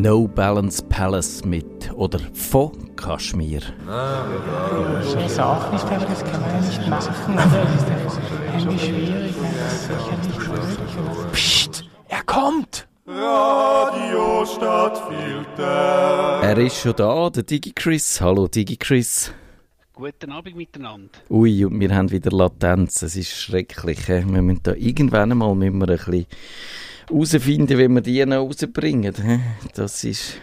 No Balance Palace mit oder von Kaschmir. Schnell Sachen ist aber das kann man nicht machen? Das ist einfach irgendwie schwierig, Psst, er kommt! Radio Stadtfilter. Er ist schon da, der DigiChris. Hallo DigiChris. Guten Abend miteinander. Ui, und wir haben wieder Latenz. Es ist schrecklich. He? Wir müssen da irgendwann einmal müssen wir ein bisschen herausfinden, wie wir die noch rausbringen. Das ist...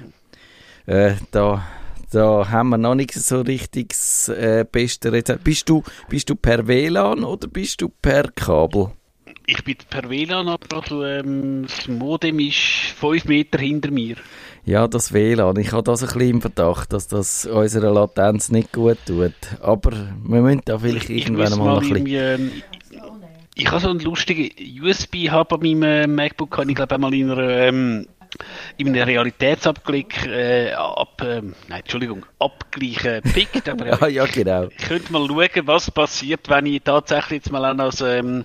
Äh, da, da haben wir noch nicht so richtig das äh, beste Rezept. Bist du, bist du per WLAN oder bist du per Kabel? Ich bin per WLAN, aber also, ähm, das Modem ist 5 Meter hinter mir. Ja, das WLAN. Ich habe das ein bisschen im Verdacht, dass das unserer Latenz nicht gut tut. Aber wir müssen da vielleicht Ich irgendwann muss mal ein bisschen... ich habe so einen lustigen USB-Hub an meinem äh, MacBook, kann ich glaube einmal in einer, ähm, in einem Realitätsabgleich, äh, ab, ähm, nein, Entschuldigung, Abgleich äh, pickt, aber ja, Ja, ja, genau. ich könnte mal schauen, was passiert, wenn ich tatsächlich jetzt mal das ähm,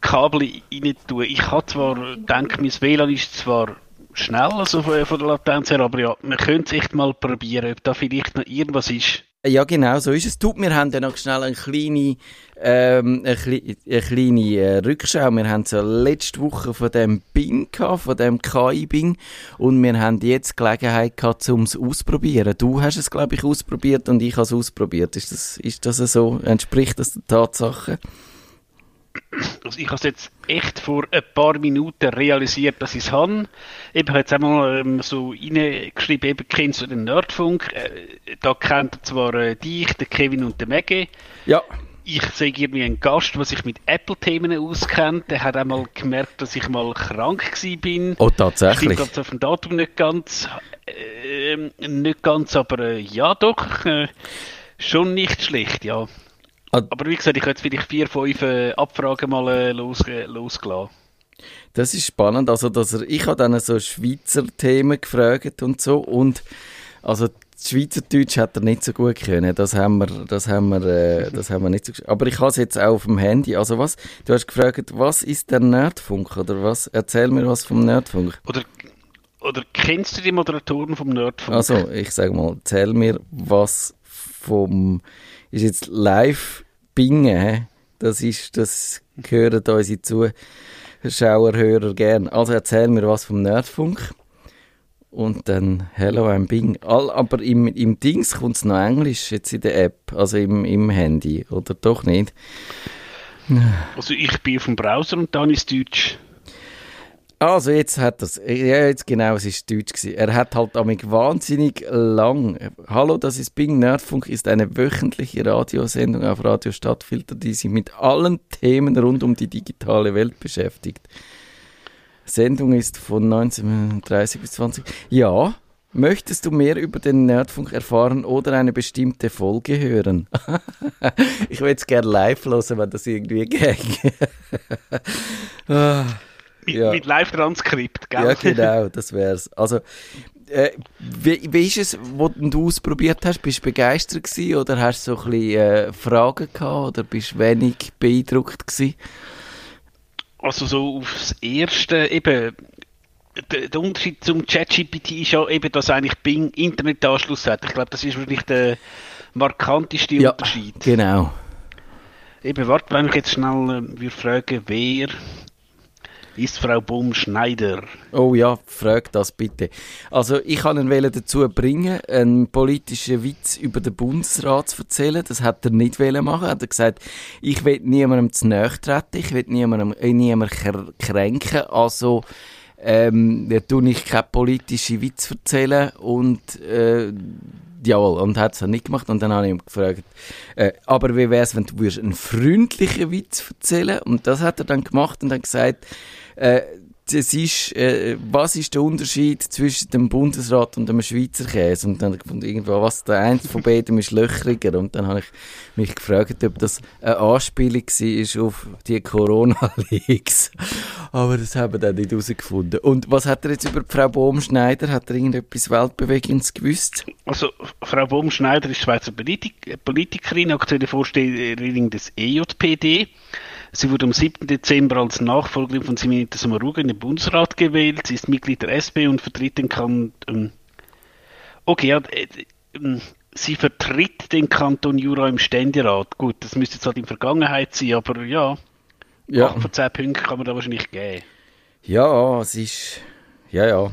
Kabel rein tue. Ich habe zwar, denke, mein WLAN ist zwar schnell, also von, von der Latenz her, aber ja, wir können es echt mal probieren, ob da vielleicht noch irgendwas ist. Ja, genau, so ist es. Tut, wir haben dann noch schnell eine kleine, ähm, eine, kle eine kleine äh, Rückschau. Wir haben so letzte Woche von dem Bing gehabt, von dem KI-Bing. Und wir haben jetzt Gelegenheit gehabt, um es auszuprobieren. Du hast es, glaube ich, ausprobiert und ich habe es ausprobiert. Ist das, ist das so? Entspricht das der Tatsache? Also ich habe es jetzt echt vor ein paar Minuten realisiert, dass ich es habe. Ich habe jetzt einmal ähm, so reingeschrieben, eben, kennst du den Nerdfunk? Äh, da kennt er zwar äh, dich, den Kevin und den Maggie. Ja. Ich sehe irgendwie einen Gast, der sich mit Apple-Themen auskennt. Der hat einmal gemerkt, dass ich mal krank bin. Oh, Ich tatsächlich. glaube auf dem Datum nicht ganz, ähm, nicht ganz, aber äh, ja doch, äh, schon nicht schlecht, ja. Aber wie gesagt, ich jetzt vielleicht vier, fünf äh, Abfragen mal äh, los, losgelassen. Das ist spannend. Also, dass er, ich habe dann so Schweizer Themen gefragt und so. Und, also, Schweizerdeutsch hat er nicht so gut können. Das haben wir, das haben wir, äh, das haben wir nicht so gesch- Aber ich habe es jetzt auch auf dem Handy. Also, was? Du hast gefragt, was ist der Nerdfunk? Oder was? Erzähl mir was vom Nerdfunk. Oder, oder kennst du die Moderatoren vom Nerdfunk? Also, ich sage mal, erzähl mir was vom, ist jetzt live bingen? Das ist, das hören unsere Zuschauer, Hörer gern. Also erzähl mir was vom Nerdfunk. Und dann Hello, I'm Bing. All, aber im, im Dings kommt es noch Englisch jetzt in der App, also im, im Handy, oder doch nicht? Also ich bin auf dem Browser und dann ist Deutsch. Also jetzt hat es. Ja, jetzt genau, es ist Deutsch gewesen. Er hat halt amig wahnsinnig lang. Hallo, das ist Bing Nerdfunk, ist eine wöchentliche Radiosendung auf Radio Stadtfilter, die sich mit allen Themen rund um die digitale Welt beschäftigt. Sendung ist von 1930 bis 20. Ja, möchtest du mehr über den Nerdfunk erfahren oder eine bestimmte Folge hören? ich würde es gerne live hören, wenn das irgendwie geht. Mit, Ja. mit Live-Transkript, gell? Ja, genau, das wär's. Also, äh, wie, wie ist es, wo du ausprobiert hast? Bist du begeistert gewesen oder hast du so ein bisschen äh, Fragen gehabt oder bist du wenig beeindruckt gewesen? Also so aufs Erste eben, der, der Unterschied zum ChatGPT ist ja eben, dass eigentlich Bing Internetanschluss hat. Ich glaube, das ist wirklich der markanteste Unterschied. genau. Eben, warte, wenn ich jetzt schnell äh, fragen, wer ist Frau Baum-Schneider? Oh ja, frag das bitte. Also, ich kann ihn dazu bringen, einen politischen Witz über den Bundesrat zu erzählen. Das hat er nicht machen. Er hat gesagt, ich will niemandem zu nahe treten, ich will niemandem, äh, niemanden kr- kränken, also, ähm, tue ich keine politischen Witz erzählen und, äh, Jawohl, und hat es nicht gemacht. Und dann habe ich ihn gefragt, äh, aber wie wäre es, wenn du würdest einen freundlichen Witz erzählen Und das hat er dann gemacht und dann gesagt, äh, das ist, äh, was ist der Unterschied zwischen dem Bundesrat und dem Schweizer Käse? Und dann gefunden, irgendwo, was der eins von beiden ist löchriger. Und dann habe ich mich gefragt, ob das eine Anspielung war auf die Corona-Leaks. Aber das haben wir dann nicht herausgefunden. Und was hat er jetzt über Frau Bohm-Schneider? Hat er irgendetwas Weltbewegendes gewusst? Also, Frau Baum-Schneider ist Schweizer Politik Politikerin, aktuelle Vorsteherin des EJPD. Sie wurde am 7. Dezember als Nachfolgerin von Simonetta Sommaruga in den Bundesrat gewählt. Sie ist Mitglied der SP und vertritt den Kanton. Okay, ja, äh, äh, sie vertritt den Kanton Jura im Ständerat. Gut, das müsste jetzt halt in Vergangenheit sein, aber ja, Ja. 8 von 10 Punkten kann man da wahrscheinlich geben. Ja, es ist. Ja, ja.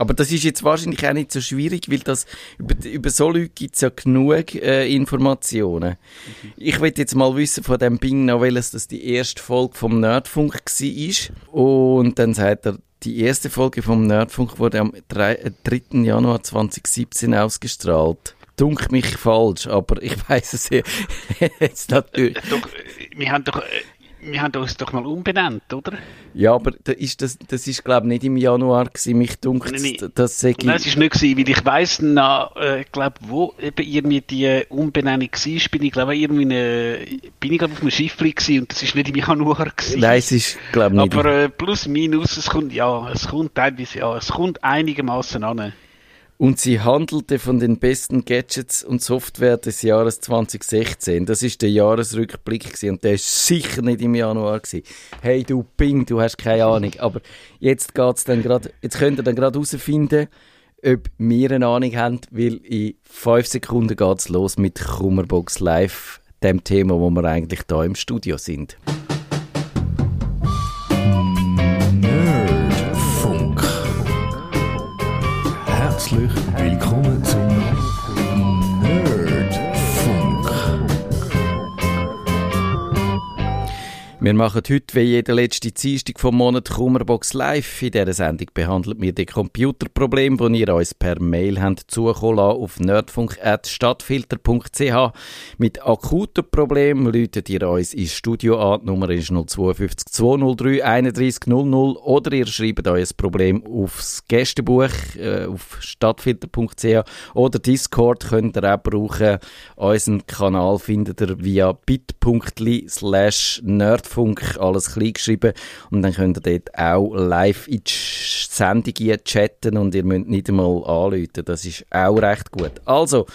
Aber das ist jetzt wahrscheinlich auch nicht so schwierig, weil das, über, über so Leute gibt es ja genug äh, Informationen. Ich will jetzt mal wissen von dem Bing noch, welches das die erste Folge vom Nerdfunk war. Und dann sagt er, die erste Folge vom Nerdfunk wurde am 3, äh, 3. Januar 2017 ausgestrahlt. Dunk mich falsch, aber ich weiß es ja- jetzt natürlich. Doch, wir haben doch, äh, wir haben uns doch mal umbenannt, oder? Ja, aber da ist das, das ist glaube ich nicht im Januar gewesen. Mich dunkt, Nein, nein. das sei Nein, es war nicht, gewesen, weil ich weiss noch, äh, glaub, wo eben irgendwie die Umbenennung war, bin ich glaube irgendwie eine, bin ich glaub, auf einem Schiff gewesen und das ist nicht im Januar gewesen. Nein, es ist glaube ich nicht. Aber äh, plus minus, es kommt, ja, es kommt teilweise, ja, es kommt einigermaßen an. Und sie handelte von den besten Gadgets und Software des Jahres 2016. Das ist der Jahresrückblick gewesen, und der ist sicher nicht im Januar gewesen. Hey du Ping, du hast keine Ahnung. Aber jetzt geht's dann gerade, jetzt könnt ihr dann gerade herausfinden, ob wir eine Ahnung haben, weil in fünf Sekunden geht's los mit Kummerbox Live, dem Thema, wo wir eigentlich da im Studio sind. Herzlich willkommen Wir machen heute, wie jede letzte Dienstag vom Monat, Kummerbox Live. In dieser Sendung behandelt wir die Computerprobleme, die ihr uns per Mail habt zukommen lassen auf nerdfunk.stadtfilter.ch. Mit akuten Problemen läutet ihr uns ins Studio an. Die Nummer ist 052 203 31 00 oder ihr schreibt ein Problem aufs Gästebuch äh, auf stadtfilter.ch oder Discord könnt ihr auch brauchen. Unseren Kanal findet ihr via bit.ly slash nerdfunk, alles klein geschrieben. Und dann könnt ihr dort auch live in die Sendung chatten und ihr müsst nicht einmal anrufen. Das ist auch recht gut. Also,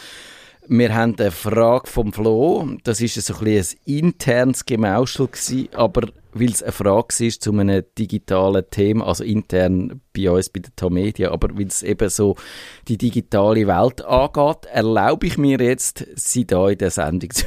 wir haben eine Frage vom Flo. Das ist so ein, ein internes Gemauschel gewesen, aber weil es eine Frage war zu einem digitalen Thema, also intern bei uns bei der Tamedia, aber weil es eben so die digitale Welt angeht, erlaube ich mir jetzt, sie da in der Sendung zu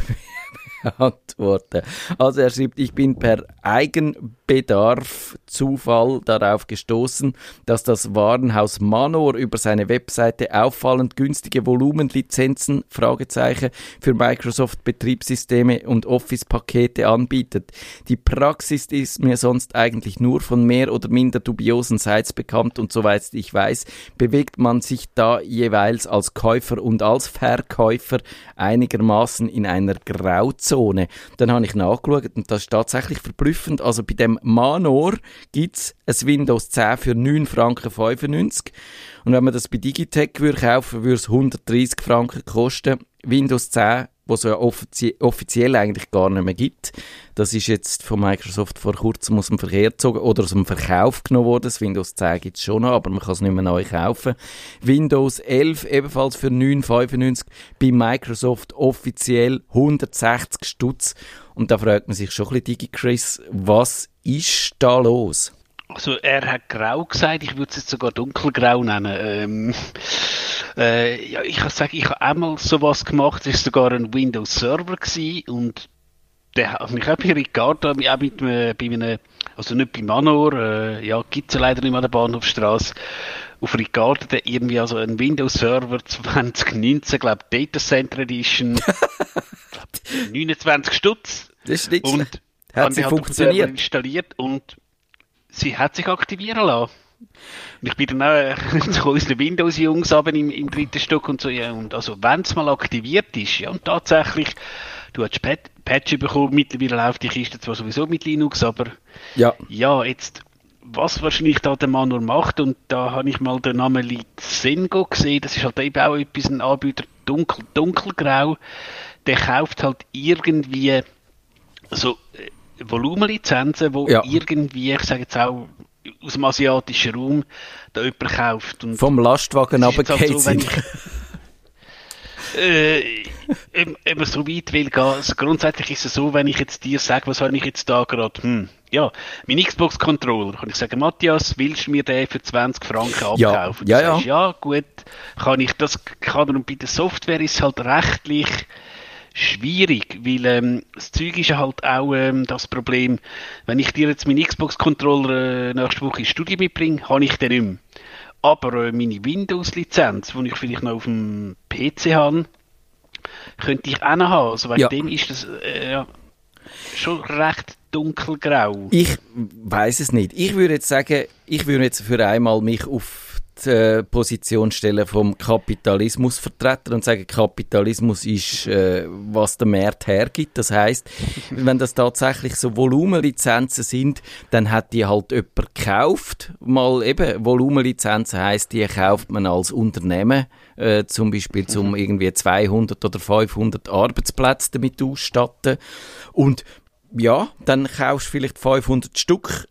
beantworten. Also er schreibt, ich bin per Eigenbedarf Zufall darauf gestoßen, dass das Warenhaus Manor über seine Webseite auffallend günstige Volumenlizenzen Fragezeichen für Microsoft Betriebssysteme und Office-Pakete anbietet. Die Praxis ist mir sonst eigentlich nur von mehr oder minder dubiosen Sites bekannt und soweit ich weiß, bewegt man sich da jeweils als Käufer und als Verkäufer einigermaßen in einer Grauzone. Dann habe ich nachgeschaut und das ist tatsächlich verblüffend. Also bei dem Manor gibt's ein Windows 10 für 9 Franken 95 und wenn man das bei Digitech würde kaufen, würde es 130 Franken kosten. Windows 10 was es ja offizie offiziell eigentlich gar nicht mehr gibt. Das ist jetzt von Microsoft vor kurzem aus dem Verkehr gezogen oder aus dem Verkauf genommen worden. Das Windows 10 gibt es schon noch, aber man kann es nicht mehr neu kaufen. Windows 11 ebenfalls für 9,95 bei Microsoft offiziell 160 Stutz. Und da fragt man sich schon ein bisschen, DigiChris, was ist da los? Also er hat grau gesagt, ich würde es jetzt sogar dunkelgrau nennen. Ähm, äh, ja, ich kann sagen, ich habe einmal sowas gemacht, es war sogar ein Windows Server gewesen und der hat mich auch bei Ricardo, auch mit, äh, bei einem, also nicht bei Manor, äh, ja, gibt es ja leider nicht mehr an der Bahnhofstrasse, auf Ricardo, der irgendwie also ein Windows Server 2019, glaube Data Center Edition, glaub, 29 Stutz Das ist nicht und. Hat sie ich funktioniert? installiert und sie hat sich aktivieren lassen. Und ich bin dann auch äh, zu unseren Windows-Jungs aber im, im dritten Stock und so, ja, und also wenn es mal aktiviert ist, ja, und tatsächlich, du hast Pat Patch bekommen, mittlerweile läuft die Kiste zwar sowieso mit Linux, aber Ja. ja, jetzt, was wahrscheinlich da der Mann nur macht, und da habe ich mal den Namen Lizengo gesehen, das ist halt eben auch etwas, ein Anbieter, dunkel, dunkelgrau, der kauft halt irgendwie so äh, Volumenlizenzen, wo Ja. irgendwie, ich sage jetzt auch, aus dem asiatischen Raum da jemand kauft. Und Vom Lastwagen runtergefallen halt so, wenn sind. ich- äh, ob, ob man so weit will gehen. Also grundsätzlich ist es so, wenn ich jetzt dir sage, was habe ich jetzt da gerade, hm, ja, mein Xbox-Controller, kann ich sagen, Matthias, willst du mir den für 20 Franken abkaufen? ja, ja. sagst, ja, gut, kann ich das, kann und bei der Software ist es halt rechtlich schwierig, weil ähm, das Zeug ist ja halt auch ähm, das Problem, wenn ich dir jetzt meinen Xbox-Controller äh, nächste Woche ins Studio mitbringe, habe ich den nicht mehr. Aber äh, meine Windows-Lizenz, die ich vielleicht noch auf dem PC habe, könnte ich auch noch haben. Also wegen Ja. dem ist das äh, ja, schon recht dunkelgrau. Ich weiß es nicht. Ich würde jetzt sagen, ich würde jetzt für einmal mich auf die Position stellen vom Kapitalismusvertreter und sagen, Kapitalismus ist, äh, was der Markt hergibt. Das heißt, wenn das tatsächlich so Volumenlizenzen sind, dann hat die halt jemand gekauft. Mal eben, Volumenlizenzen heißt, die kauft man als Unternehmen, äh, zum Beispiel zum irgendwie 200 oder 500 Arbeitsplätze damit ausstatten. Und ja, dann kaufst du vielleicht 500 Stück,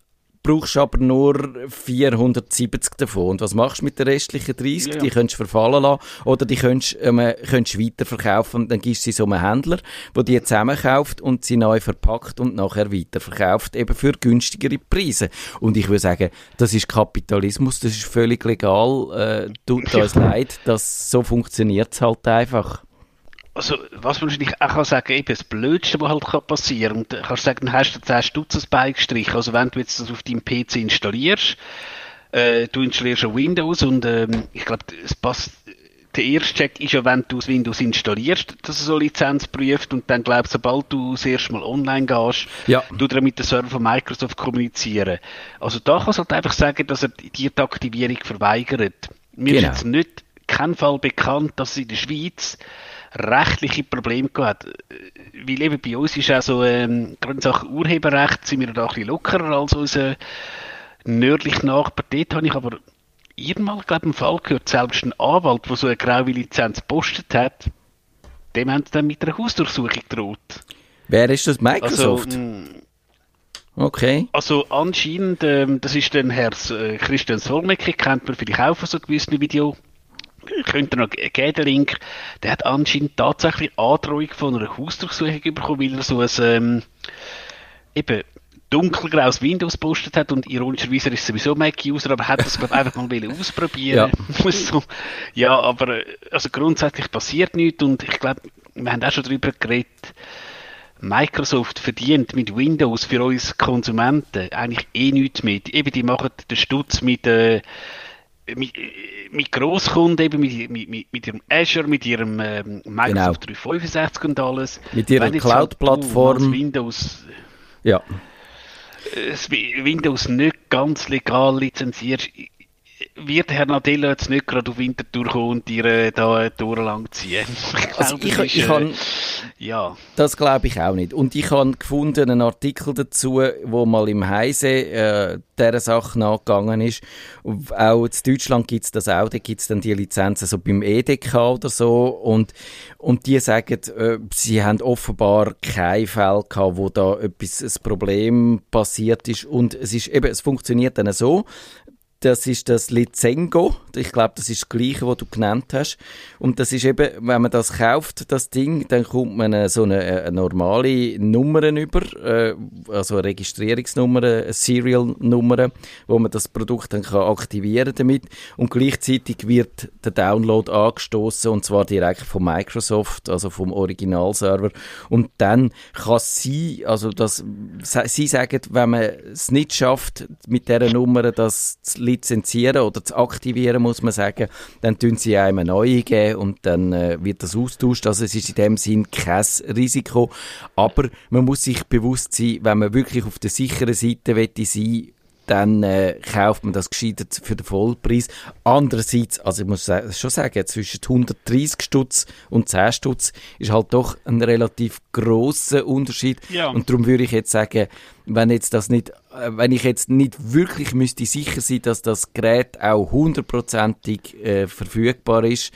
brauchst aber nur 470 davon. Und was machst du mit den restlichen 30? Ja. Die könntest du verfallen lassen oder die könntest, ähm, könntest du weiterverkaufen und dann gibst du sie so einem Händler, der die zusammenkauft und sie neu verpackt und nachher weiterverkauft, eben für günstigere Preise. Und ich würde sagen, das ist Kapitalismus, das ist völlig legal, äh, tut uns leid, das, so funktioniert es halt einfach. Also, was man wahrscheinlich auch kann sagen, eben das Blödste, was halt kann passieren und äh, kannst sagen, dann hast du 10 Stutz ins Bein gestrichen. Also, wenn du jetzt das auf deinem PC installierst, äh, du installierst schon Windows und ähm, ich glaube, es passt. Der erste Check ist ja, wenn du das Windows installierst, dass er so Lizenz prüft und dann glaubst sobald du das erste Mal online gehst, Ja. tut er mit dem Server von Microsoft kommunizieren. Also da kannst du halt einfach sagen, dass er dir die Aktivierung verweigert. Mir Genau. ist jetzt nicht kein Fall bekannt, dass es in der Schweiz rechtliche Probleme gehabt. Weil eben bei uns ist auch so, ähm, gerade in Sachen Urheberrecht sind wir da ein bisschen lockerer als unser nördlicher Nachbar. Dort habe ich aber irgendwann, glaube ich, einen Fall gehört, selbst ein Anwalt, der so eine graue Lizenz gepostet hat, dem haben sie dann mit einer Hausdurchsuchung gedroht. Wer ist das? Also, Microsoft? mh, okay. also anscheinend, ähm, das ist dann Herr äh, Christian Solmecke, kennt man vielleicht auch von so gewissen Video. Könnt ihr noch geben, den Link. Der hat anscheinend tatsächlich Androhung von einer Hausdurchsuchung bekommen, weil er so ein ähm, eben dunkelgraues Windows gepostet hat und ironischerweise ist sowieso Mac-User, aber hat das glaub, einfach mal ausprobieren. Muss so. Ja, aber äh, also grundsätzlich passiert nichts und ich glaube, wir haben auch schon darüber geredet, Microsoft verdient mit Windows für uns Konsumenten eigentlich eh nichts mit. Eben, die machen den Stutz mit, äh, mit, mit Grosskunden, eben mit, mit, mit, mit ihrem Azure, mit ihrem ähm, Microsoft 365 und alles. Genau. Mit ihrer jetzt halt Cloud-Plattform. als Windows, Ja. äh, Windows nicht ganz legal lizenziert, wird Herr Nadella jetzt nicht gerade auf Winterthur kommen und dir äh, da lang ziehen. Ich Also glaube, ich, das ich, ist, äh, kann, ja. das glaube ich auch nicht. Und ich habe gefunden einen Artikel dazu, wo mal im Heise äh, dieser Sache nachgegangen ist. Und auch in Deutschland gibt es das auch, da gibt es dann die Lizenzen so beim EDK oder so. Und, und die sagen, äh, sie haben offenbar keinen Fall gehabt, wo da etwas, ein Problem passiert ist. Und es ist eben, es funktioniert dann so, das ist das Lizengo. Ich glaube, das ist das gleiche, was du genannt hast. Und das ist eben, wenn man das kauft, das Ding, dann kommt man eine, so eine, eine normale Nummer über, äh, also eine Registrierungsnummer, eine Serial-Nummer, wo man das Produkt dann kann aktivieren damit. Und gleichzeitig wird der Download angestoßen und zwar direkt von Microsoft, also vom Originalserver. Und dann kann sie, also das, sie sagen, wenn man es nicht schafft, mit dieser Nummer das zu lizenzieren oder zu aktivieren, muss man sagen, dann tun sie einem eine neue geben und dann äh, wird das austauscht. Also es ist in dem Sinn kein Risiko. Aber man muss sich bewusst sein, wenn man wirklich auf der sicheren Seite sein dann äh, kauft man das gescheiter für den Vollpreis. Andererseits, also ich muss schon sagen, zwischen 130 Stutz und 10 Stutz ist halt doch ein relativ grosser Unterschied. Ja. Und darum würde ich jetzt sagen, wenn jetzt das nicht, wenn ich jetzt nicht wirklich müsste sicher sein, dass das Gerät auch hundertprozentig äh, verfügbar ist,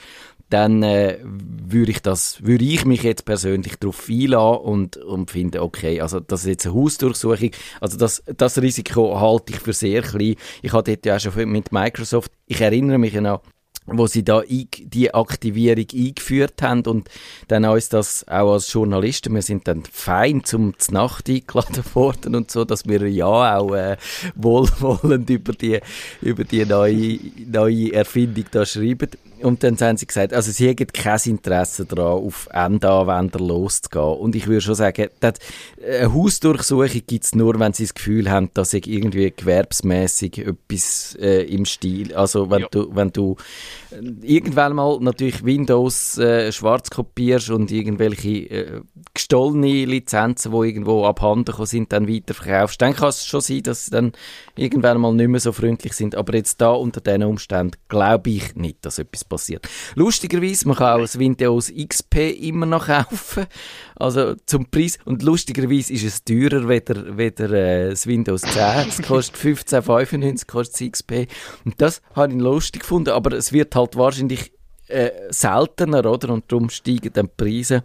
dann äh, würde ich das, würde ich mich jetzt persönlich darauf einlassen und, und finde, okay, also das ist jetzt eine Hausdurchsuchung, also das, das Risiko halte ich für sehr klein. Ich hatte ja auch schon mit Microsoft, ich erinnere mich noch, wo sie da die Aktivierung eingeführt haben und dann uns das auch als Journalisten, wir sind dann fein zum Nacht eingeladen worden und so, dass wir ja auch äh, wohlwollend über die, über die neue, neue Erfindung da schreiben. Und dann haben sie gesagt, also sie hätten kein Interesse daran, auf Endanwender loszugehen. Und ich würde schon sagen, dass eine Hausdurchsuchung gibt es nur, wenn sie das Gefühl haben, dass sie irgendwie gewerbsmäßig etwas äh, im Stil, also wenn Ja. du, wenn du äh, irgendwann mal natürlich Windows äh, schwarz kopierst und irgendwelche äh, gestohlene Lizenzen, die irgendwo abhanden sind, dann weiterverkaufst, dann kann es schon sein, dass sie dann irgendwann mal nicht mehr so freundlich sind. Aber jetzt da unter diesen Umständen glaube ich nicht, dass etwas passiert. Lustigerweise, man kann auch das Windows XP immer noch kaufen, also zum Preis. Und lustigerweise ist es teurer weder, weder äh, das Windows 10. Es kostet 15,95 kostet das XP. Und das habe ich lustig gefunden, aber es wird halt wahrscheinlich äh, seltener, oder? Und darum steigen dann die Preise.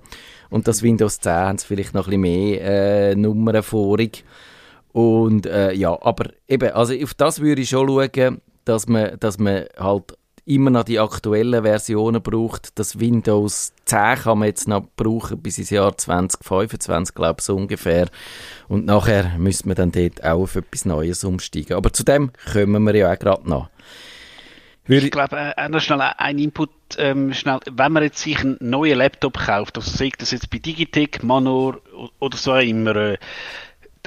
Und das Windows 10 haben vielleicht noch ein bisschen mehr äh, Nummern vorig. Und äh, ja, aber eben, also auf das würde ich schon schauen, dass man, dass man halt immer noch die aktuellen Versionen braucht. Das Windows 10 kann man jetzt noch brauchen bis ins Jahr 2025, glaube ich, so ungefähr. Und nachher müsste man dann dort auch auf etwas Neues umsteigen. Aber zu dem kommen wir ja auch gerade noch. Ich glaube, äh, noch schnell ein Input, ähm, schnell, wenn man jetzt sich einen neuen Laptop kauft, also sagt das jetzt bei Digitec, Manor oder so immer, äh,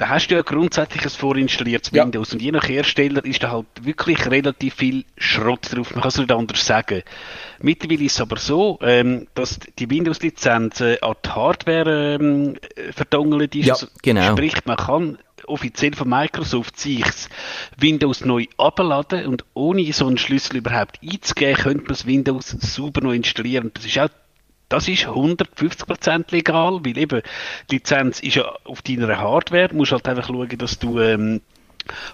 da hast du ja grundsätzlich ein vorinstalliertes Ja. Windows und je nach Hersteller ist da halt wirklich relativ viel Schrott drauf, man kann es nicht anders sagen. Mittlerweile ist es aber so, ähm, dass die Windows-Lizenz äh, an die Hardware ähm, äh, verdongelt ist, Ja, genau. sprich man kann offiziell von Microsoft sich Windows neu abladen und ohne so einen Schlüssel überhaupt einzugeben, könnte man das Windows sauber neu installieren. Das ist auch das ist 150% legal, weil eben Lizenz ist ja auf deiner Hardware. Du musst halt einfach schauen, dass du ähm,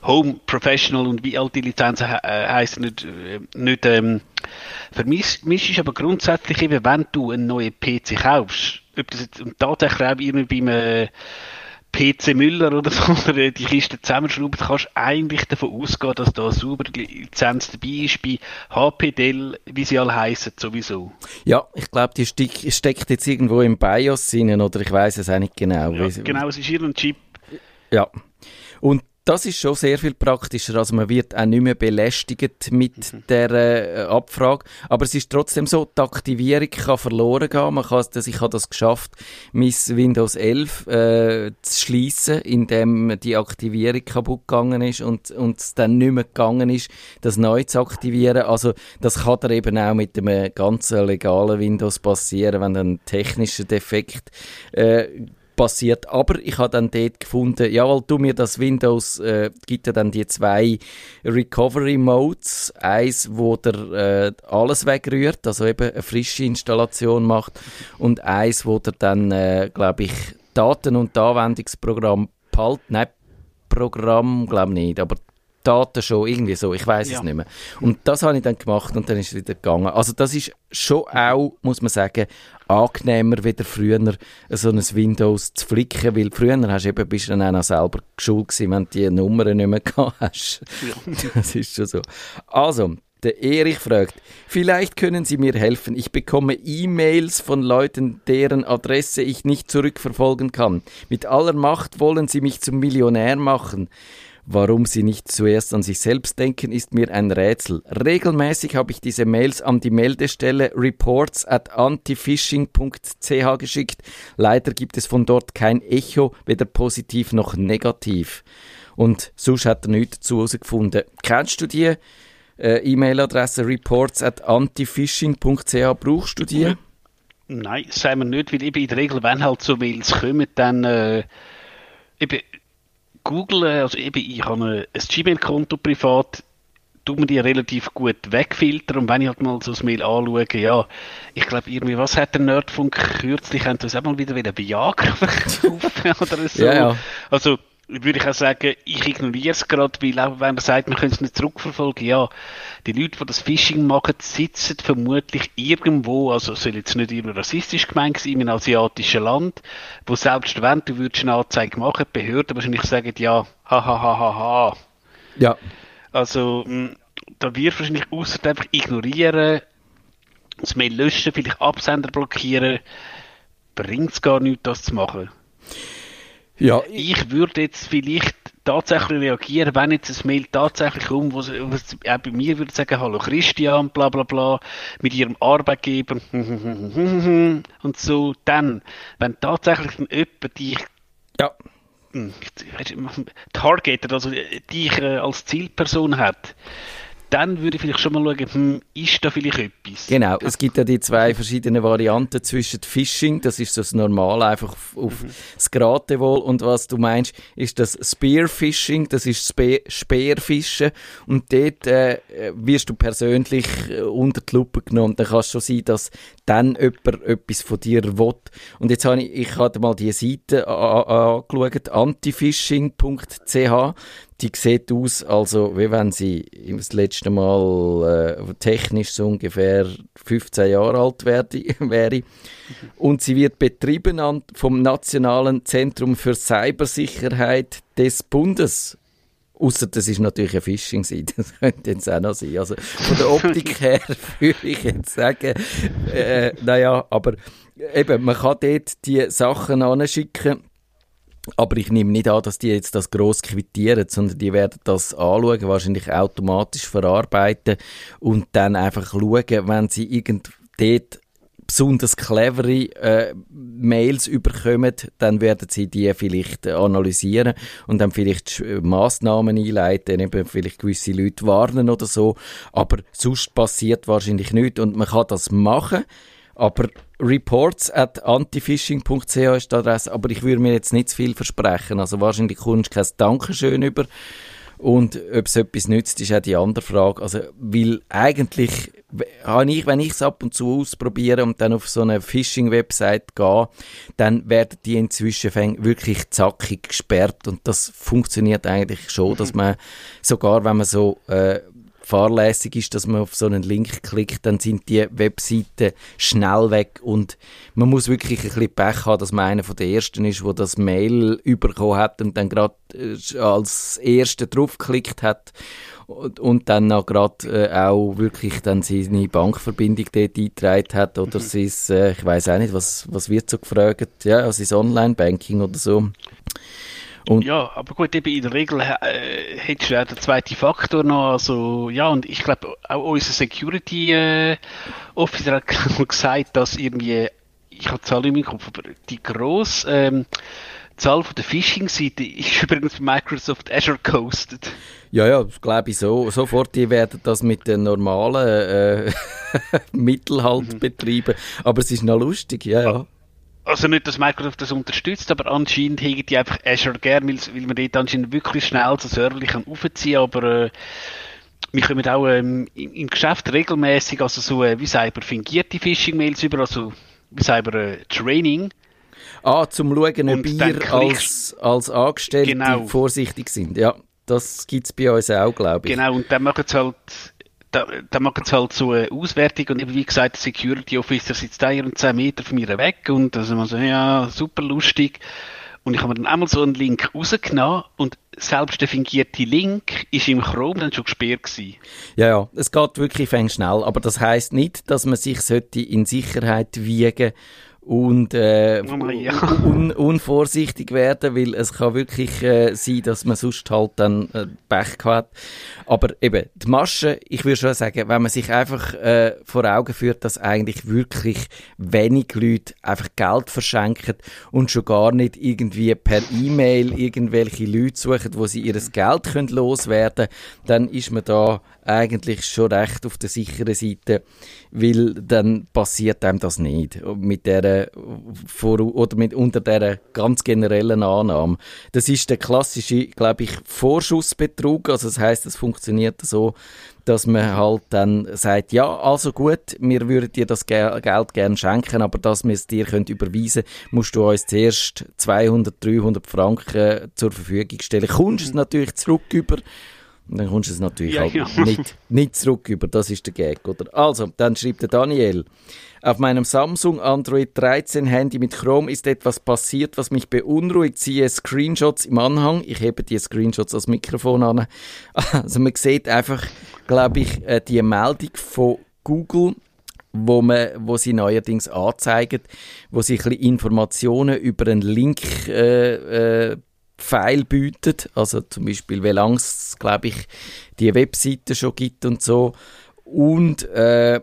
Home, Professional und wie all die Lizenzen he äh, heißen nicht, äh, nicht ähm, vermischst, aber grundsätzlich eben, wenn du einen neuen PC kaufst, ob das jetzt, und tatsächlich auch irgendwie beim äh, PC Müller oder so, oder die Kiste zusammenschrauben, kannst du eigentlich davon ausgehen, dass da eine saubere Lizenz dabei ist, bei HP, Dell, wie sie alle heißen, sowieso. Ja, ich glaube, die steck, steckt jetzt irgendwo im BIOS rein, oder ich weiß es auch nicht genau. Ja, genau, es ist irgendein Chip. Ja. Und das ist schon sehr viel praktischer. Also man wird auch nicht mehr belästigt mit der äh, Abfrage. Aber es ist trotzdem so, die Aktivierung kann verloren gehen. Man kann, das, ich habe das geschafft, mein Windows 11 äh, zu schließen, indem die Aktivierung kaputt gegangen ist und, und es dann nicht mehr gegangen ist, das neu zu aktivieren. Also das kann dir eben auch mit einem ganz legalen Windows passieren, wenn ein technischer Defekt äh, passiert. Aber ich habe dann dort gefunden, ja, weil du mir das Windows, äh, gibt ja dann die zwei Recovery Modes. Eins, wo der äh, alles wegrührt, also eben eine frische Installation macht. Und eins, wo der dann, äh, glaube ich, Daten- und Anwendungsprogramm behält. Nein, Programm, glaube nicht, aber Daten schon, irgendwie so, ich weiß Ja. es nicht mehr. Und das habe ich dann gemacht und dann ist es wieder gegangen. Also das ist schon auch, muss man sagen, angenehmer wieder früher so ein Windows zu flicken, weil früher hast du eben, bist du dann auch noch selber geschult gewesen, wenn du die Nummern nicht mehr gehabt hast. Das ist schon so. Also, der Erich fragt, vielleicht können Sie mir helfen. Ich bekomme E-Mails von Leuten, deren Adresse ich nicht zurückverfolgen kann. Mit aller Macht wollen Sie mich zum Millionär machen. Warum sie nicht zuerst an sich selbst denken, ist mir ein Rätsel. Regelmäßig habe ich diese Mails an die Meldestelle reports at antifishing.ch geschickt. Leider gibt es von dort kein Echo, weder positiv noch negativ. Und sonst hat er nichts dazu herausgefunden. Kennst du die äh, E-Mail-Adresse reports at antifishing.ch? Brauchst du die? Nein, sagen wir nicht, weil eben in der Regel, wenn halt so Mails kommen, dann äh, eben Google, also eben ich habe ein, Gmail-Konto privat, tut man die relativ gut wegfiltern und wenn ich halt mal so ein Mail anschaue, ja, ich glaube irgendwie, was hat der Nerdfunk kürzlich, haben das auch mal wieder wieder Viagra verkaufen oder so. Ja, ja. Also würde ich auch sagen, ich ignoriere es gerade, weil auch wenn man sagt, man könnte es nicht zurückverfolgen, ja, die Leute, die das Phishing machen, sitzen vermutlich irgendwo, also es soll jetzt nicht immer rassistisch gemeint sein, in einem asiatischen Land, wo selbst wenn du würdest eine Anzeige machen, die Behörden wahrscheinlich sagen, ja, ha, ha, ha, ha, ha. Ja. Also, mh, da wirst du wahrscheinlich außer einfach ignorieren, das Mail löschen, vielleicht Absender blockieren, bringt es gar nichts, das zu machen. Ja, Ich würde jetzt vielleicht tatsächlich reagieren, wenn jetzt ein Mail tatsächlich kommt, wo es auch bei mir würde sagen, hallo Christian, bla bla bla, mit ihrem Arbeitgeber und so, dann, wenn tatsächlich dann jemand dich ja. hm, targetet, also äh, dich äh, als Zielperson hat, dann würde ich vielleicht schon mal schauen, hm, ist da vielleicht etwas? Genau, es gibt ja die zwei verschiedenen Varianten zwischen Phishing, das ist das Normale, einfach auf, auf das Geratewohl, und was du meinst, ist das Spearfishing, das ist Spe Speerfischen, und dort äh, wirst du persönlich äh, unter die Lupe genommen. Dann kann es schon sein, dass dann jemand etwas von dir will. Und jetzt habe ich, ich hatte mal die Seite angeschaut, antifishing.ch, die sieht aus, also wie wenn sie das letzte Mal äh, technisch so ungefähr 15 Jahre alt werde, wäre. Und sie wird betrieben an, vom Nationalen Zentrum für Cybersicherheit des Bundes. Außer das ist natürlich eine Phishing-Seite, das könnte jetzt auch noch sein. Also von der Optik her würde ich jetzt sagen, äh, naja, aber eben, man kann dort die Sachen anschicken, aber ich nehme nicht an, dass die jetzt das gross quittieren, sondern die werden das anschauen, wahrscheinlich automatisch verarbeiten und dann einfach schauen, wenn sie irgend dort besonders clevere äh, Mails überkommen, dann werden sie die vielleicht analysieren und dann vielleicht äh, Massnahmen einleiten, eben vielleicht gewisse Leute warnen oder so. Aber sonst passiert wahrscheinlich nichts und man kann das machen. Aber reports at antifishing.ch ist die Adresse, aber ich würde mir jetzt nicht zu viel versprechen. Also wahrscheinlich kommst du kein Dankeschön über. Und ob es etwas nützt, ist auch die andere Frage. Also, weil eigentlich, habe ich, wenn ich es ab und zu ausprobiere und dann auf so eine Phishing-Website gehe, dann werden die inzwischen wirklich zackig gesperrt und das funktioniert eigentlich schon, dass man sogar, wenn man so äh, fahrlässig ist, dass man auf so einen Link klickt, dann sind die Webseiten schnell weg und man muss wirklich ein bisschen Pech haben, dass man einer von den Ersten ist, wo das Mail bekommen hat und dann gerade äh, als Erster draufgeklickt hat und, und dann auch gerade äh, auch wirklich dann seine Bankverbindung dort eingetragen hat oder sein, äh, ich weiß auch nicht, was, was wird so gefragt, ja, sein Online-Banking oder so. Und Ja, aber gut, eben in der Regel äh, hättest du ja den zweiten Faktor noch, also ja, und ich glaube auch unser Security äh, Officer hat gesagt, dass irgendwie, ich habe die Zahl nicht mehr im Kopf, aber die grosse ähm, Zahl von der Phishing-Seite ist übrigens bei Microsoft Azure gehostet. Ja, ja, glaube ich so. Sofort, die werden das mit den normalen äh, Mitteln halt betreiben. Aber es ist noch lustig, ja, ja. Also nicht, dass Microsoft das unterstützt, aber anscheinend hegen die einfach Azure gern, weil, weil man dort anscheinend wirklich schnell so Server kann aufziehen aber äh, wir kommen auch ähm, im, im Geschäft regelmäßig also so, äh, wie sagen fingierte Phishing-Mails über, also wie sagen äh, Training. Ah, zum Schauen, ob ihr als, als Angestellte Genau. vorsichtig sind. Ja, das gibt es bei uns auch, glaube ich. Genau, und dann machen sie halt, da, dann machen sie halt so eine Auswertung und eben wie gesagt, der Security Officer sitzt da und 10 Meter von mir weg und da sind wir so, ja, super lustig. Und ich habe mir dann einmal so einen Link rausgenommen und selbst der fingierte Link ist im Chrome dann schon gesperrt gewesen. Ja, ja, es geht wirklich fäng schnell. Aber das heißt nicht, dass man sich sollte in Sicherheit wiegen und äh, Oh ja. un unvorsichtig werden, weil es kann wirklich äh, sein, dass man sonst halt dann äh, Pech hat. Aber eben, die Masche, ich würde schon sagen, wenn man sich einfach äh, vor Augen führt, dass eigentlich wirklich wenig Leute einfach Geld verschenken und schon gar nicht irgendwie per E-Mail irgendwelche Leute suchen, wo sie ihr Geld können loswerden dann ist man da eigentlich schon recht auf der sicheren Seite, weil dann passiert einem das nicht mit der vor oder mit unter der ganz generellen Annahme. Das ist der klassische, glaube ich, Vorschussbetrug. Also das heißt, es funktioniert so, dass man halt dann sagt, ja, also gut, wir würden dir das Ge Geld gerne schenken, aber dass wir es dir können überweisen, musst du uns zuerst 200, 300 Franken zur Verfügung stellen. Kommst es natürlich zurück über dann kommst du es natürlich Ja, halt ja. nicht, nicht zurück über, das ist der Gag, oder? Also, dann schreibt der Daniel, auf meinem Samsung Android 13 Handy mit Chrome ist etwas passiert, was mich beunruhigt. Siehe Screenshots im Anhang. Ich hebe die Screenshots als Mikrofon an. Also man sieht einfach, glaube ich, äh, die Meldung von Google, wo, man, wo sie neuerdings anzeigen, wo sie ein bisschen Informationen über einen Link äh, äh, File bietet, also zum Beispiel, wie lange es, glaube ich, die Webseite schon gibt und so. Und, äh,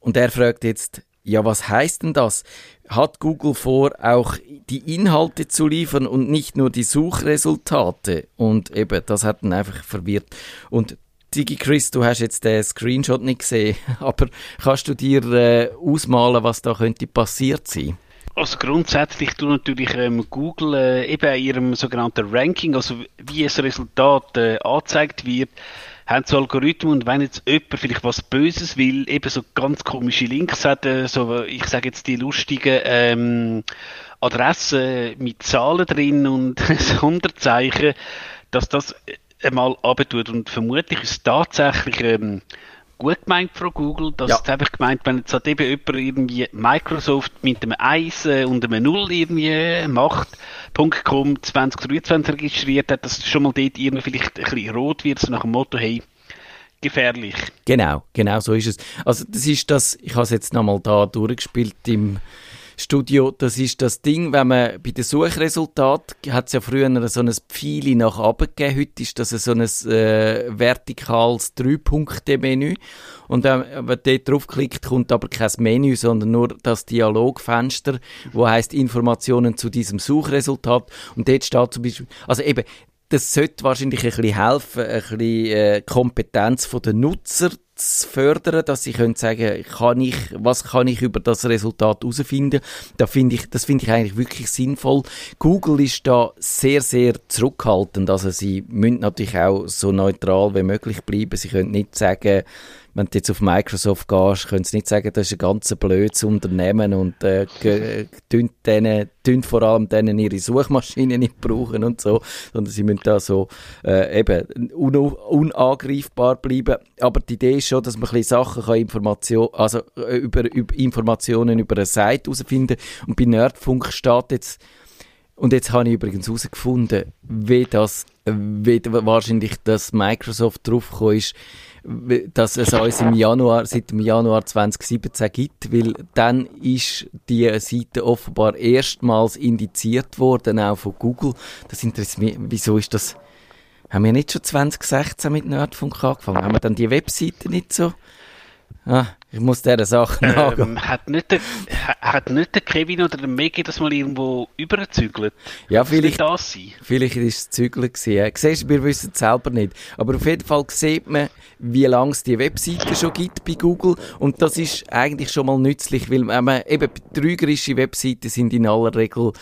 und er fragt jetzt, ja, was heißt denn das? Hat Google vor, auch die Inhalte zu liefern und nicht nur die Suchresultate? Und eben, das hat ihn einfach verwirrt. Und Digi Chris, du hast jetzt den Screenshot nicht gesehen, aber kannst du dir äh, ausmalen, was da könnte passiert sein? Also grundsätzlich tut natürlich ähm, Google äh, eben in ihrem sogenannten Ranking, also wie das Resultat äh, angezeigt wird, haben so Algorithmen und wenn jetzt jemand vielleicht was Böses will, eben so ganz komische Links hat, äh, so ich sage jetzt die lustigen ähm, Adressen mit Zahlen drin und Sonderzeichen, dass das einmal abtut. Und vermutlich ist tatsächlich ähm, gut gemeint von Google, dass Ja. es einfach gemeint, wenn jetzt halt eben jemand irgendwie Microsoft mit einem 1 äh, und einem 0 irgendwie macht, .com 2023 registriert hat, dass schon mal dort irgendwie vielleicht ein bisschen rot wird, so nach dem Motto, hey, gefährlich. Genau, genau so ist es. Also das ist das, ich habe es jetzt nochmal da durchgespielt im Studio, das ist das Ding, wenn man bei den Suchresultaten, hat es ja früher so ein Pfeili nach oben gegeben, heute ist das so ein äh, vertikales Drei-Punkte-Menü. Und wenn man dort draufklickt, kommt aber kein Menü, sondern nur das Dialogfenster, wo heißt Informationen zu diesem Suchresultat. Und dort steht zum Beispiel, also eben, das sollte wahrscheinlich ein bisschen helfen, ein bisschen äh, Kompetenz den Nutzer zu fördern, dass sie können sagen, kann ich, was kann ich über das Resultat herausfinden? Da finde ich, das finde ich eigentlich wirklich sinnvoll. Google ist da sehr, sehr zurückhaltend. Also sie müssen natürlich auch so neutral wie möglich bleiben. Sie können nicht sagen, wenn du jetzt auf Microsoft gehst, können sie nicht sagen, das ist ein ganz blödes Unternehmen und äh, tun denen, tun vor allem denen ihre Suchmaschinen nicht brauchen und so, sondern sie müssen da so äh, eben un unangreifbar bleiben. Aber die Idee ist schon, dass man ein bisschen Sachen kann Information, also äh, über, über Informationen über eine Seite herausfinden und bei Nerdfunk steht jetzt und jetzt habe ich übrigens herausgefunden, wie das, wie wahrscheinlich das Microsoft draufgekommen ist, dass es uns im Januar, seit dem Januar 2017 gibt, weil dann ist die Seite offenbar erstmals indiziert worden, auch von Google. Das interessiert mich, wieso ist das, haben wir nicht schon 2016 mit Nerdfunk angefangen? Haben wir dann die Webseite nicht so? Ah, ich muss dieser Sache nachgehen. Ähm, hat, nicht der, ha- hat nicht der Kevin oder der Maggie das mal irgendwo überzügelt? Ja, vielleicht, das sein? Vielleicht war es Zügeln. gewesen, ja. Siehst wir wissen es selber nicht. Aber auf jeden Fall sieht man, wie lange es die Webseite schon gibt bei Google. Und das ist eigentlich schon mal nützlich, weil man, eben trügerische Webseiten sind in aller Regel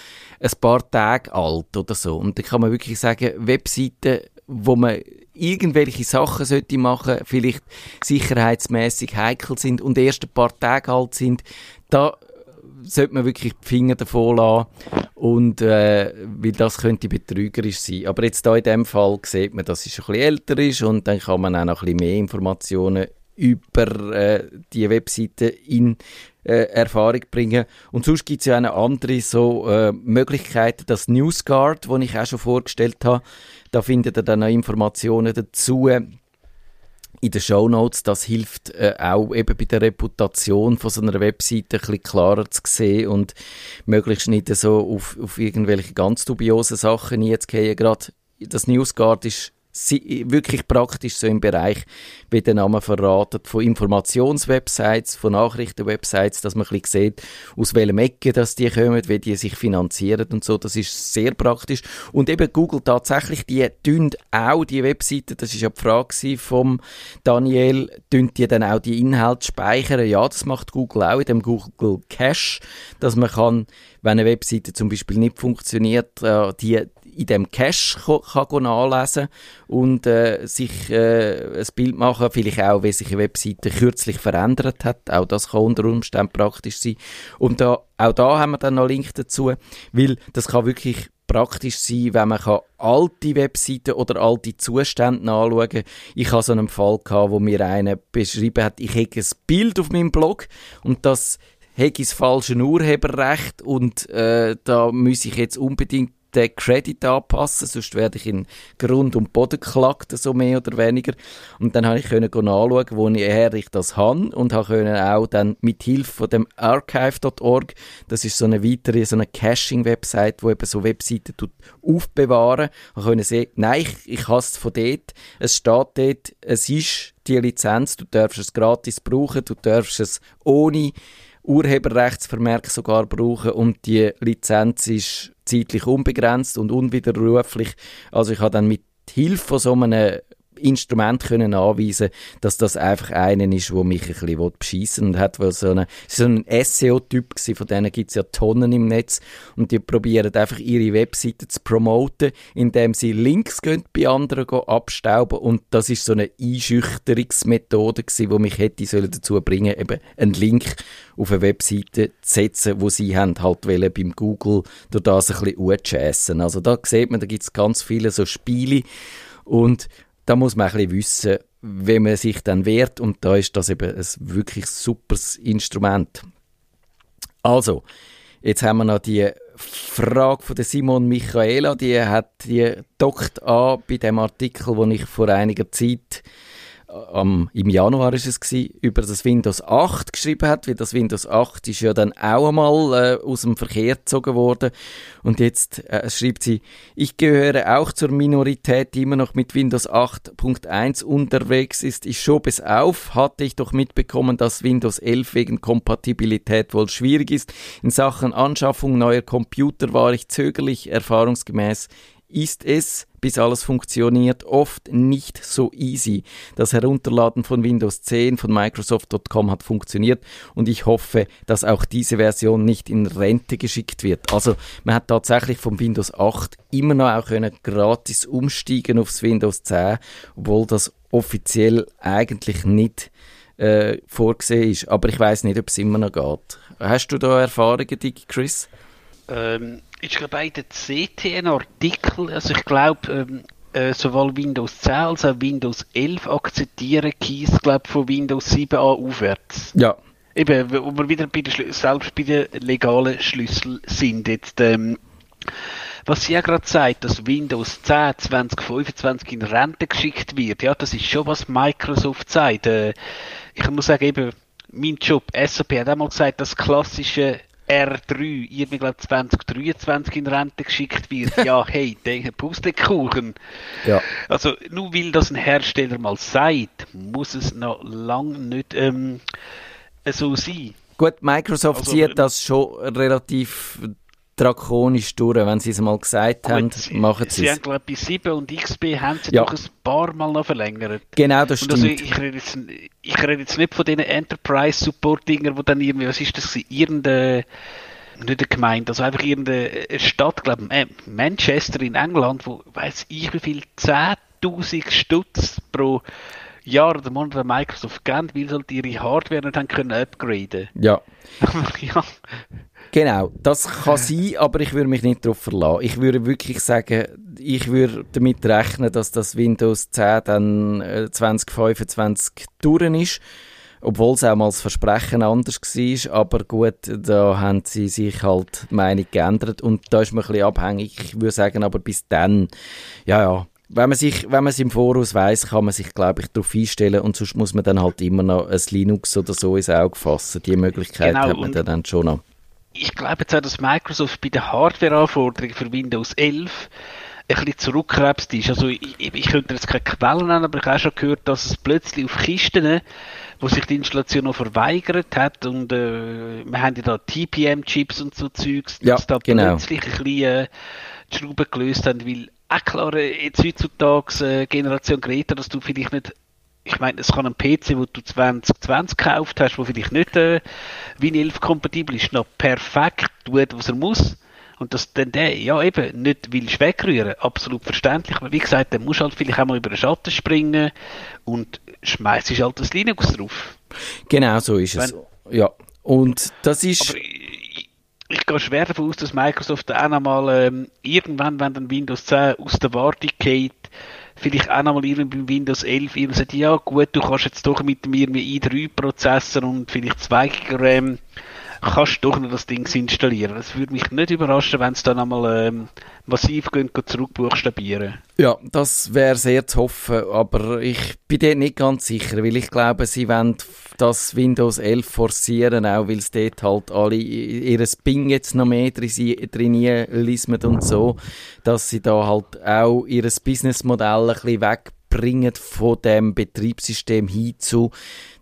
ein paar Tage alt oder so. Und da kann man wirklich sagen, Webseiten, wo man irgendwelche Sachen sollte machen, vielleicht sicherheitsmäßig heikel sind und erst ein paar Tage alt sind, da sollte man wirklich die Finger davon lassen und äh, weil das könnte betrügerisch sein. Aber jetzt da in dem Fall sieht man, dass es ein bisschen älter ist und dann kann man auch noch ein bisschen mehr Informationen über äh, die Webseite in äh, Erfahrung bringen. Und sonst gibt es ja auch noch andere so äh, Möglichkeiten, das NewsGuard, das ich auch schon vorgestellt habe, da findet ihr dann noch Informationen dazu in den Shownotes, das hilft äh, auch eben bei der Reputation von so einer Webseite ein bisschen klarer zu sehen und möglichst nicht so auf, auf irgendwelche ganz dubiosen Sachen einzugehen. Gerade das NewsGuard ist wirklich praktisch so im Bereich, wie der Name verratet, von Informationswebsites, von Nachrichtenwebsites, dass man ein bisschen sieht, aus welchem Ecke das die kommen, wie die sich finanzieren und so. Das ist sehr praktisch. Und eben Google tatsächlich, die tun auch die Webseite, das ist ja die Frage vom Daniel, tun die dann auch die Inhalte speichern? Ja, das macht Google auch in dem Google Cache, dass man kann, wenn eine Webseite zum Beispiel nicht funktioniert, äh, die in dem Cache kann go nachlesen und äh, sich äh, ein Bild machen, vielleicht auch, wie sich eine Webseite kürzlich verändert hat. Auch das kann unter Umständen praktisch sein. Und da, auch da haben wir dann noch Link dazu, weil das kann wirklich praktisch sein, wenn man kann alte Webseiten oder alte Zustände anschauen kann. Ich hatte so einen Fall, gehabt, wo mir einer beschrieben hat, ich hätte ein Bild auf meinem Blog und das hätte das falsche Urheberrecht und äh, da muss ich jetzt unbedingt den Credit anpassen, sonst werde ich in Grund und Boden geklagt, so mehr oder weniger. Und dann habe ich können nachschauen, woher ich das habe und habe können auch dann mit Hilfe von dem archive.org, das ist so eine weitere, so eine Caching-Website, wo eben so Webseiten aufbewahren, habe können sehen, nein, ich, ich habe es von dort, es steht dort, es ist die Lizenz, du darfst es gratis brauchen, du darfst es ohne Urheberrechtsvermerk sogar brauchen und die Lizenz ist zeitlich unbegrenzt und unwiderruflich. Also ich habe dann mit Hilfe von so einem Instrument können anweisen, dass das einfach einen ist, wo mich ein bisschen beschissen und hat, so, eine, so ein SEO-Typ von denen gibt es ja Tonnen im Netz und die probieren einfach ihre Webseite zu promoten, indem sie Links gehen bei anderen abstauben und das ist so eine Einschüchterungsmethode gewesen, die mich hätte sollen dazu bringen, eben einen Link auf eine Webseite zu setzen, wo sie haben halt wollen, beim Google durch das ein bisschen. Also da sieht man, da gibt es ganz viele so Spiele und da muss man ein bisschen wissen, wie man sich dann wehrt und da ist das eben ein wirklich super Instrument. Also, jetzt haben wir noch die Frage von der Simon Michaela, die hat die dockt an bei dem Artikel, den ich vor einiger Zeit am, im Januar ist es gewesen, über das Windows 8 geschrieben hat, weil das Windows 8 ist ja dann auch einmal äh, aus dem Verkehr gezogen worden und jetzt äh, schreibt sie, ich gehöre auch zur Minorität, die immer noch mit Windows 8.1 unterwegs ist. Ich schob es auf, hatte ich doch mitbekommen, dass Windows 11 wegen Kompatibilität wohl schwierig ist. In Sachen Anschaffung neuer Computer war ich zögerlich, erfahrungsgemäß ist es, bis alles funktioniert, oft nicht so easy. Das Herunterladen von Windows 10 von Microsoft.com hat funktioniert und ich hoffe, dass auch diese Version nicht in Rente geschickt wird. Also man hat tatsächlich vom Windows 8 immer noch auch können gratis umsteigen aufs Windows 10, obwohl das offiziell eigentlich nicht äh, vorgesehen ist. Aber ich weiß nicht, ob es immer noch geht. Hast du da Erfahrungen, Chris? Ähm, ist gerade bei der CT ein Artikel, also ich glaube, ähm, äh, sowohl Windows 10 als auch Windows 11 akzeptieren Keys, glaube von Windows 7 an aufwärts. Ja. Eben, wo wir wieder bei der selbst bei den legalen Schlüssel sind. Jetzt, ähm, was sie ja gerade sagt, dass Windows 10 2025 in Rente geschickt wird, ja, das ist schon was Microsoft sagt. Äh, ich muss sagen, eben, mein Job, SAP hat einmal gesagt, das klassische R3 irgendwie glaube 2023 in Rente geschickt wird, ja, hey, der Pustekuchen. Ja. Also nur weil das ein Hersteller mal sagt, muss es noch lange nicht ähm, so sein. Gut, Microsoft also, sieht das schon relativ drakonisch durch. Wenn sie es mal gesagt haben, sie, machen sie, sie es. Sie haben, glaube ich, bei 7 und XP haben sie ja. doch ein paar Mal noch verlängert. Genau, das und also stimmt. Also ich, rede jetzt, ich rede jetzt nicht von diesen Enterprise-Support-Dinger, wo dann irgendwie, was ist das, irgendeine nicht eine Gemeinde, also einfach irgendeine Stadt, glaube äh, Manchester in England, wo weiß ich wie viel 10.000 Stutz pro Jahr oder Monat an Microsoft geben, weil sie halt ihre Hardware nicht haben können upgraden. Ja. ja. Genau, das kann sein, aber ich würde mich nicht darauf verlassen. Ich würde wirklich sagen, ich würde damit rechnen, dass das Windows 10 dann 2025 äh, durch ist. Obwohl es auch mal das Versprechen anders war. Aber gut, da haben sie sich halt die Meinung geändert. Und da ist man ein bisschen abhängig. Ich würde sagen, aber bis dann, ja, ja. Wenn man sich, wenn man es im Voraus weiß, kann man sich, glaube ich, darauf einstellen und sonst muss man dann halt immer noch ein Linux oder so ins Auge fassen. Die Möglichkeit genau, hat man dann schon noch ich glaube jetzt auch, dass Microsoft bei den Hardware-Anforderungen für Windows 11 ein bisschen zurückkrebst ist. Also ich, ich könnte jetzt keine Quellen nennen, aber ich habe auch schon gehört, dass es plötzlich auf Kisten, wo sich die Installation noch verweigert hat und äh, wir haben ja da TPM-Chips und so Zeugs, dass ja, da genau. plötzlich ein bisschen äh, die Schrauben gelöst haben, weil auch klar, äh, jetzt heutzutage äh, Generation Geräte, dass du vielleicht nicht ich meine, es kann ein PC, wo du 2020 gekauft hast, wo vielleicht nicht äh, Win 11 kompatibel ist, noch perfekt tut, was er muss. Und dass dann der, ja eben, nicht willst wegrühren, absolut verständlich. Aber wie gesagt, dann musst du halt vielleicht auch mal über den Schatten springen und schmeißt halt das Linux drauf. Genau so ist es. Wenn, ja. Und das ist... Aber, ich gehe schwer davon aus, dass Microsoft auch nochmal ähm, irgendwann, wenn dann Windows 10 aus der Wartung geht, vielleicht auch nochmal irgendwie beim Windows 11 irgendwie sagt, ja gut, du kannst jetzt doch mit dem irgendwie i3-Prozessor und vielleicht 2 GB kannst du doch noch das Ding installieren. Es würde mich nicht überraschen, wenn es dann einmal ähm, massiv zurückbuchstabieren. Ja, das wäre sehr zu hoffen, aber ich bin dort nicht ganz sicher, weil ich glaube, sie wollen das Windows 11 forcieren, auch weil es dort halt alle ihr Bing jetzt noch mehr drin lismen und so, dass sie da halt auch ihr Businessmodell ein bisschen wegbringen von dem Betriebssystem hin zu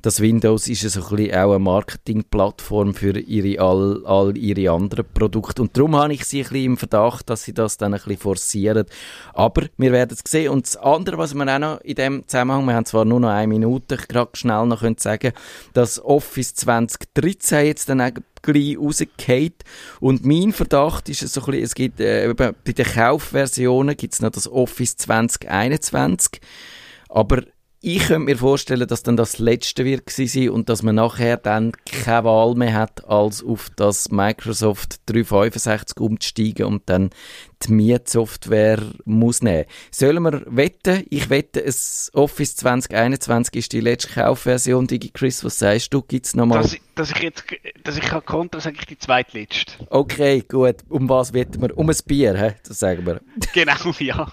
das Windows ist so ein bisschen auch eine Marketingplattform für ihre, all, all ihre anderen Produkte. Und darum habe ich sie ein bisschen im Verdacht, dass sie das dann ein bisschen forcieren. Aber wir werden es sehen. Und das andere, was wir auch noch in dem Zusammenhang, wir haben zwar nur noch eine Minute, ich gerade schnell noch sagen dass Office 2013 jetzt dann gleich rausgeht. Und mein Verdacht ist so ein bisschen, es gibt, äh, bei den Kaufversionen gibt es noch das Office 2021. Aber ich könnte mir vorstellen, dass dann das letzte wird sein und dass man nachher dann keine Wahl mehr hat, als auf das Microsoft 365 umzusteigen und dann die Mietsoftware muss nehmen. Sollen wir wetten? Ich wette, es Office 2021 ist die letzte Kaufversion. Digi Chris, was sagst du? Gibt's nochmal? Dass, dass ich jetzt, dass ich kann kontern, sage ich die zweitletzte. Okay, gut. Um was wetten wir? Um ein Bier, he? das sagen wir. Genau, ja.